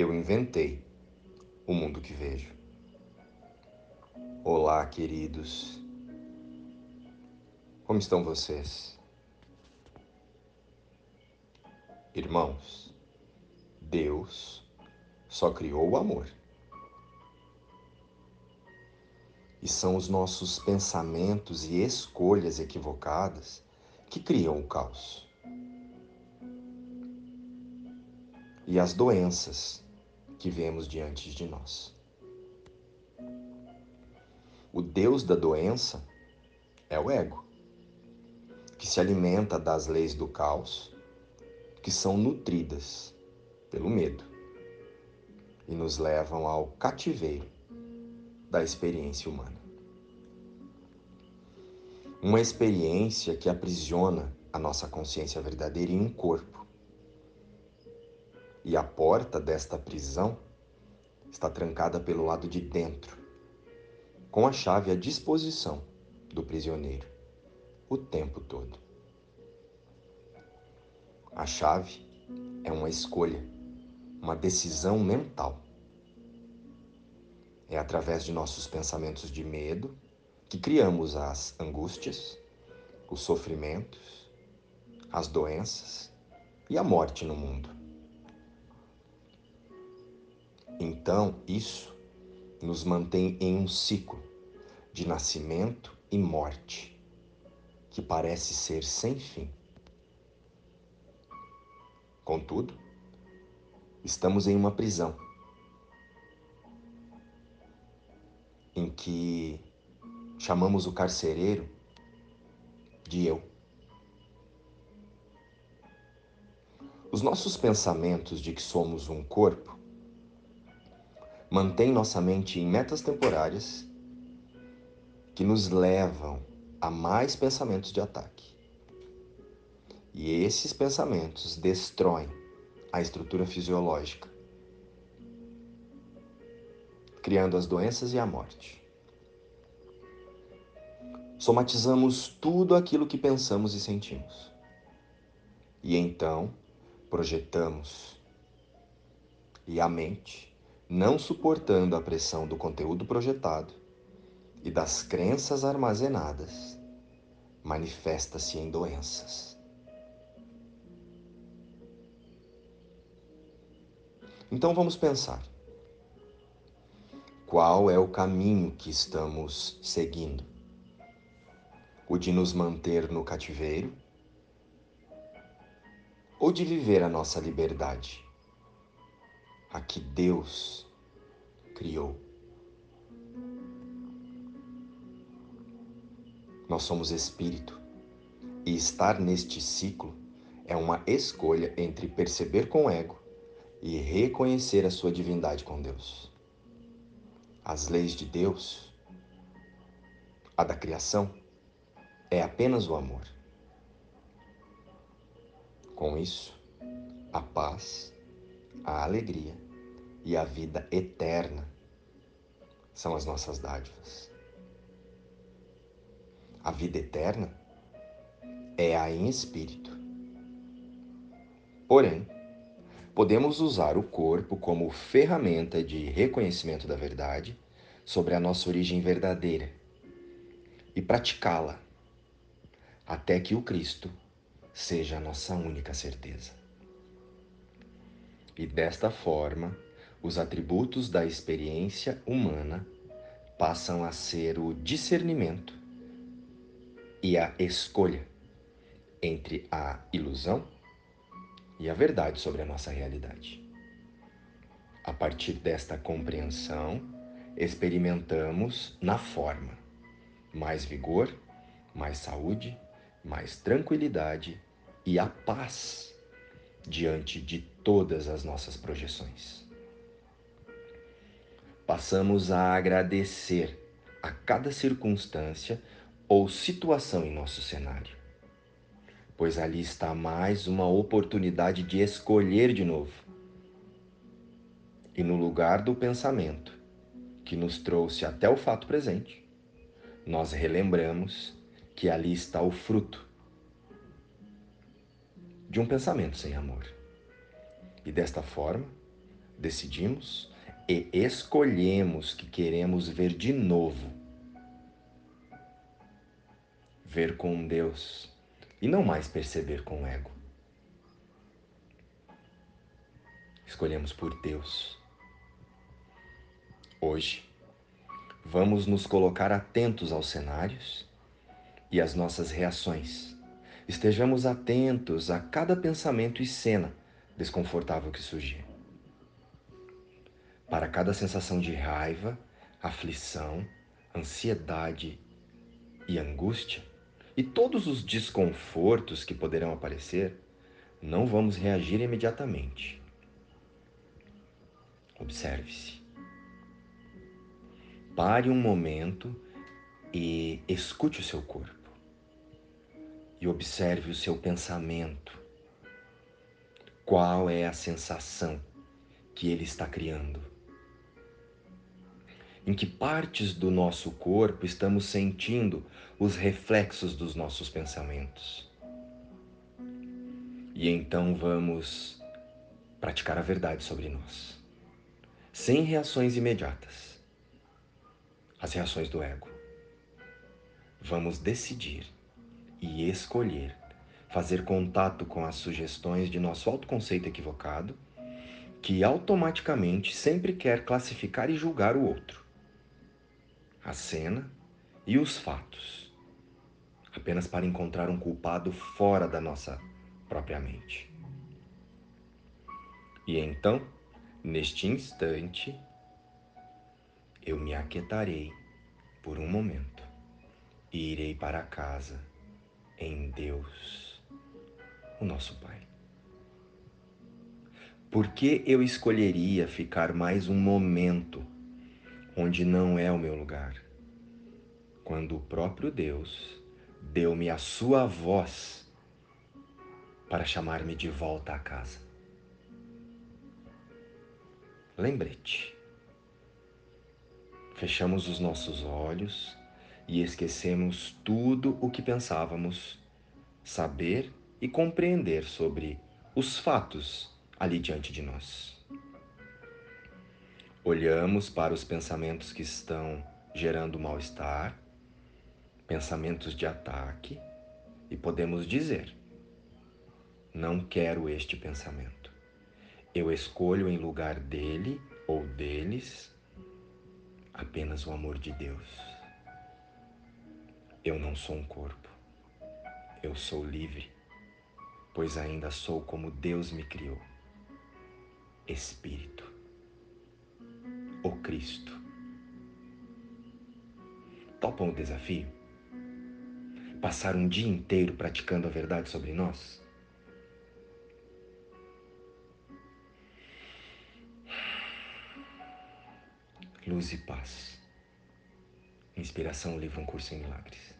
eu inventei o mundo que vejo. Olá, queridos. Como estão vocês? Irmãos, Deus só criou o amor. E são os nossos pensamentos e escolhas equivocadas que criam o caos. E as doenças que vemos diante de nós. O Deus da doença é o ego, que se alimenta das leis do caos, que são nutridas pelo medo e nos levam ao cativeiro da experiência humana. Uma experiência que aprisiona a nossa consciência verdadeira em um corpo. E a porta desta prisão está trancada pelo lado de dentro com a chave à disposição do prisioneiro o tempo todo. A chave é uma escolha, uma decisão mental. É através de nossos pensamentos de medo que criamos as angústias, os sofrimentos, as doenças e a morte no mundo. Então, isso nos mantém em um ciclo de nascimento e morte que parece ser sem fim. Contudo, estamos em uma prisão em que chamamos o carcereiro de eu. Os nossos pensamentos de que somos um corpo mantém nossa mente em metas temporárias que nos levam a mais pensamentos de ataque. E esses pensamentos destroem a estrutura fisiológica, criando as doenças e a morte. Somatizamos tudo aquilo que pensamos e sentimos. E então projetamos. E a mente não suportando a pressão do conteúdo projetado e das crenças armazenadas, manifesta-se em doenças. Então vamos pensar. Qual é o caminho que estamos seguindo? O de nos manter no cativeiro ou de viver a nossa liberdade? A que Deus criou. Nós somos espírito e estar neste ciclo é uma escolha entre perceber com o ego e reconhecer a sua divindade com Deus. As leis de Deus, a da criação, é apenas o amor. Com isso, a paz a alegria e a vida eterna são as nossas dádivas. A vida eterna é a em espírito. Porém, podemos usar o corpo como ferramenta de reconhecimento da verdade sobre a nossa origem verdadeira e praticá-la até que o Cristo seja a nossa única certeza. E desta forma, os atributos da experiência humana passam a ser o discernimento e a escolha entre a ilusão e a verdade sobre a nossa realidade. A partir desta compreensão, experimentamos na forma mais vigor, mais saúde, mais tranquilidade e a paz diante de todas as nossas projeções. Passamos a agradecer a cada circunstância ou situação em nosso cenário, pois ali está mais uma oportunidade de escolher de novo. E no lugar do pensamento que nos trouxe até o fato presente, nós relembramos que ali está o fruto de um pensamento sem amor. E desta forma, decidimos e escolhemos que queremos ver de novo. Ver com Deus e não mais perceber com o ego. Escolhemos por Deus. Hoje, vamos nos colocar atentos aos cenários e às nossas reações. Estejamos atentos a cada pensamento e cena desconfortável que surgir. Para cada sensação de raiva, aflição, ansiedade e angústia, e todos os desconfortos que poderão aparecer, não vamos reagir imediatamente. Observe-se. Pare um momento e escute o seu corpo. E observe o seu pensamento. Qual é a sensação que ele está criando? Em que partes do nosso corpo estamos sentindo os reflexos dos nossos pensamentos? E então vamos praticar a verdade sobre nós, sem reações imediatas as reações do ego. Vamos decidir e escolher fazer contato com as sugestões de nosso autoconceito equivocado, que automaticamente sempre quer classificar e julgar o outro, a cena e os fatos, apenas para encontrar um culpado fora da nossa própria mente. E então, neste instante, eu me aquietarei por um momento e irei para casa em Deus, o nosso Pai. Por que eu escolheria ficar mais um momento onde não é o meu lugar? Quando o próprio Deus deu-me a sua voz para chamar-me de volta à casa. Lembrete fechamos os nossos olhos e esquecemos tudo o que pensávamos saber e compreender sobre os fatos ali diante de nós. Olhamos para os pensamentos que estão gerando mal-estar, pensamentos de ataque, e podemos dizer: Não quero este pensamento. Eu escolho em lugar dele ou deles apenas o amor de Deus. Eu não sou um corpo. Eu sou livre, pois ainda sou como Deus me criou. Espírito. O Cristo. Topam o desafio? Passar um dia inteiro praticando a verdade sobre nós? Luz e Paz. Inspiração Livro Um Curso em Milagres.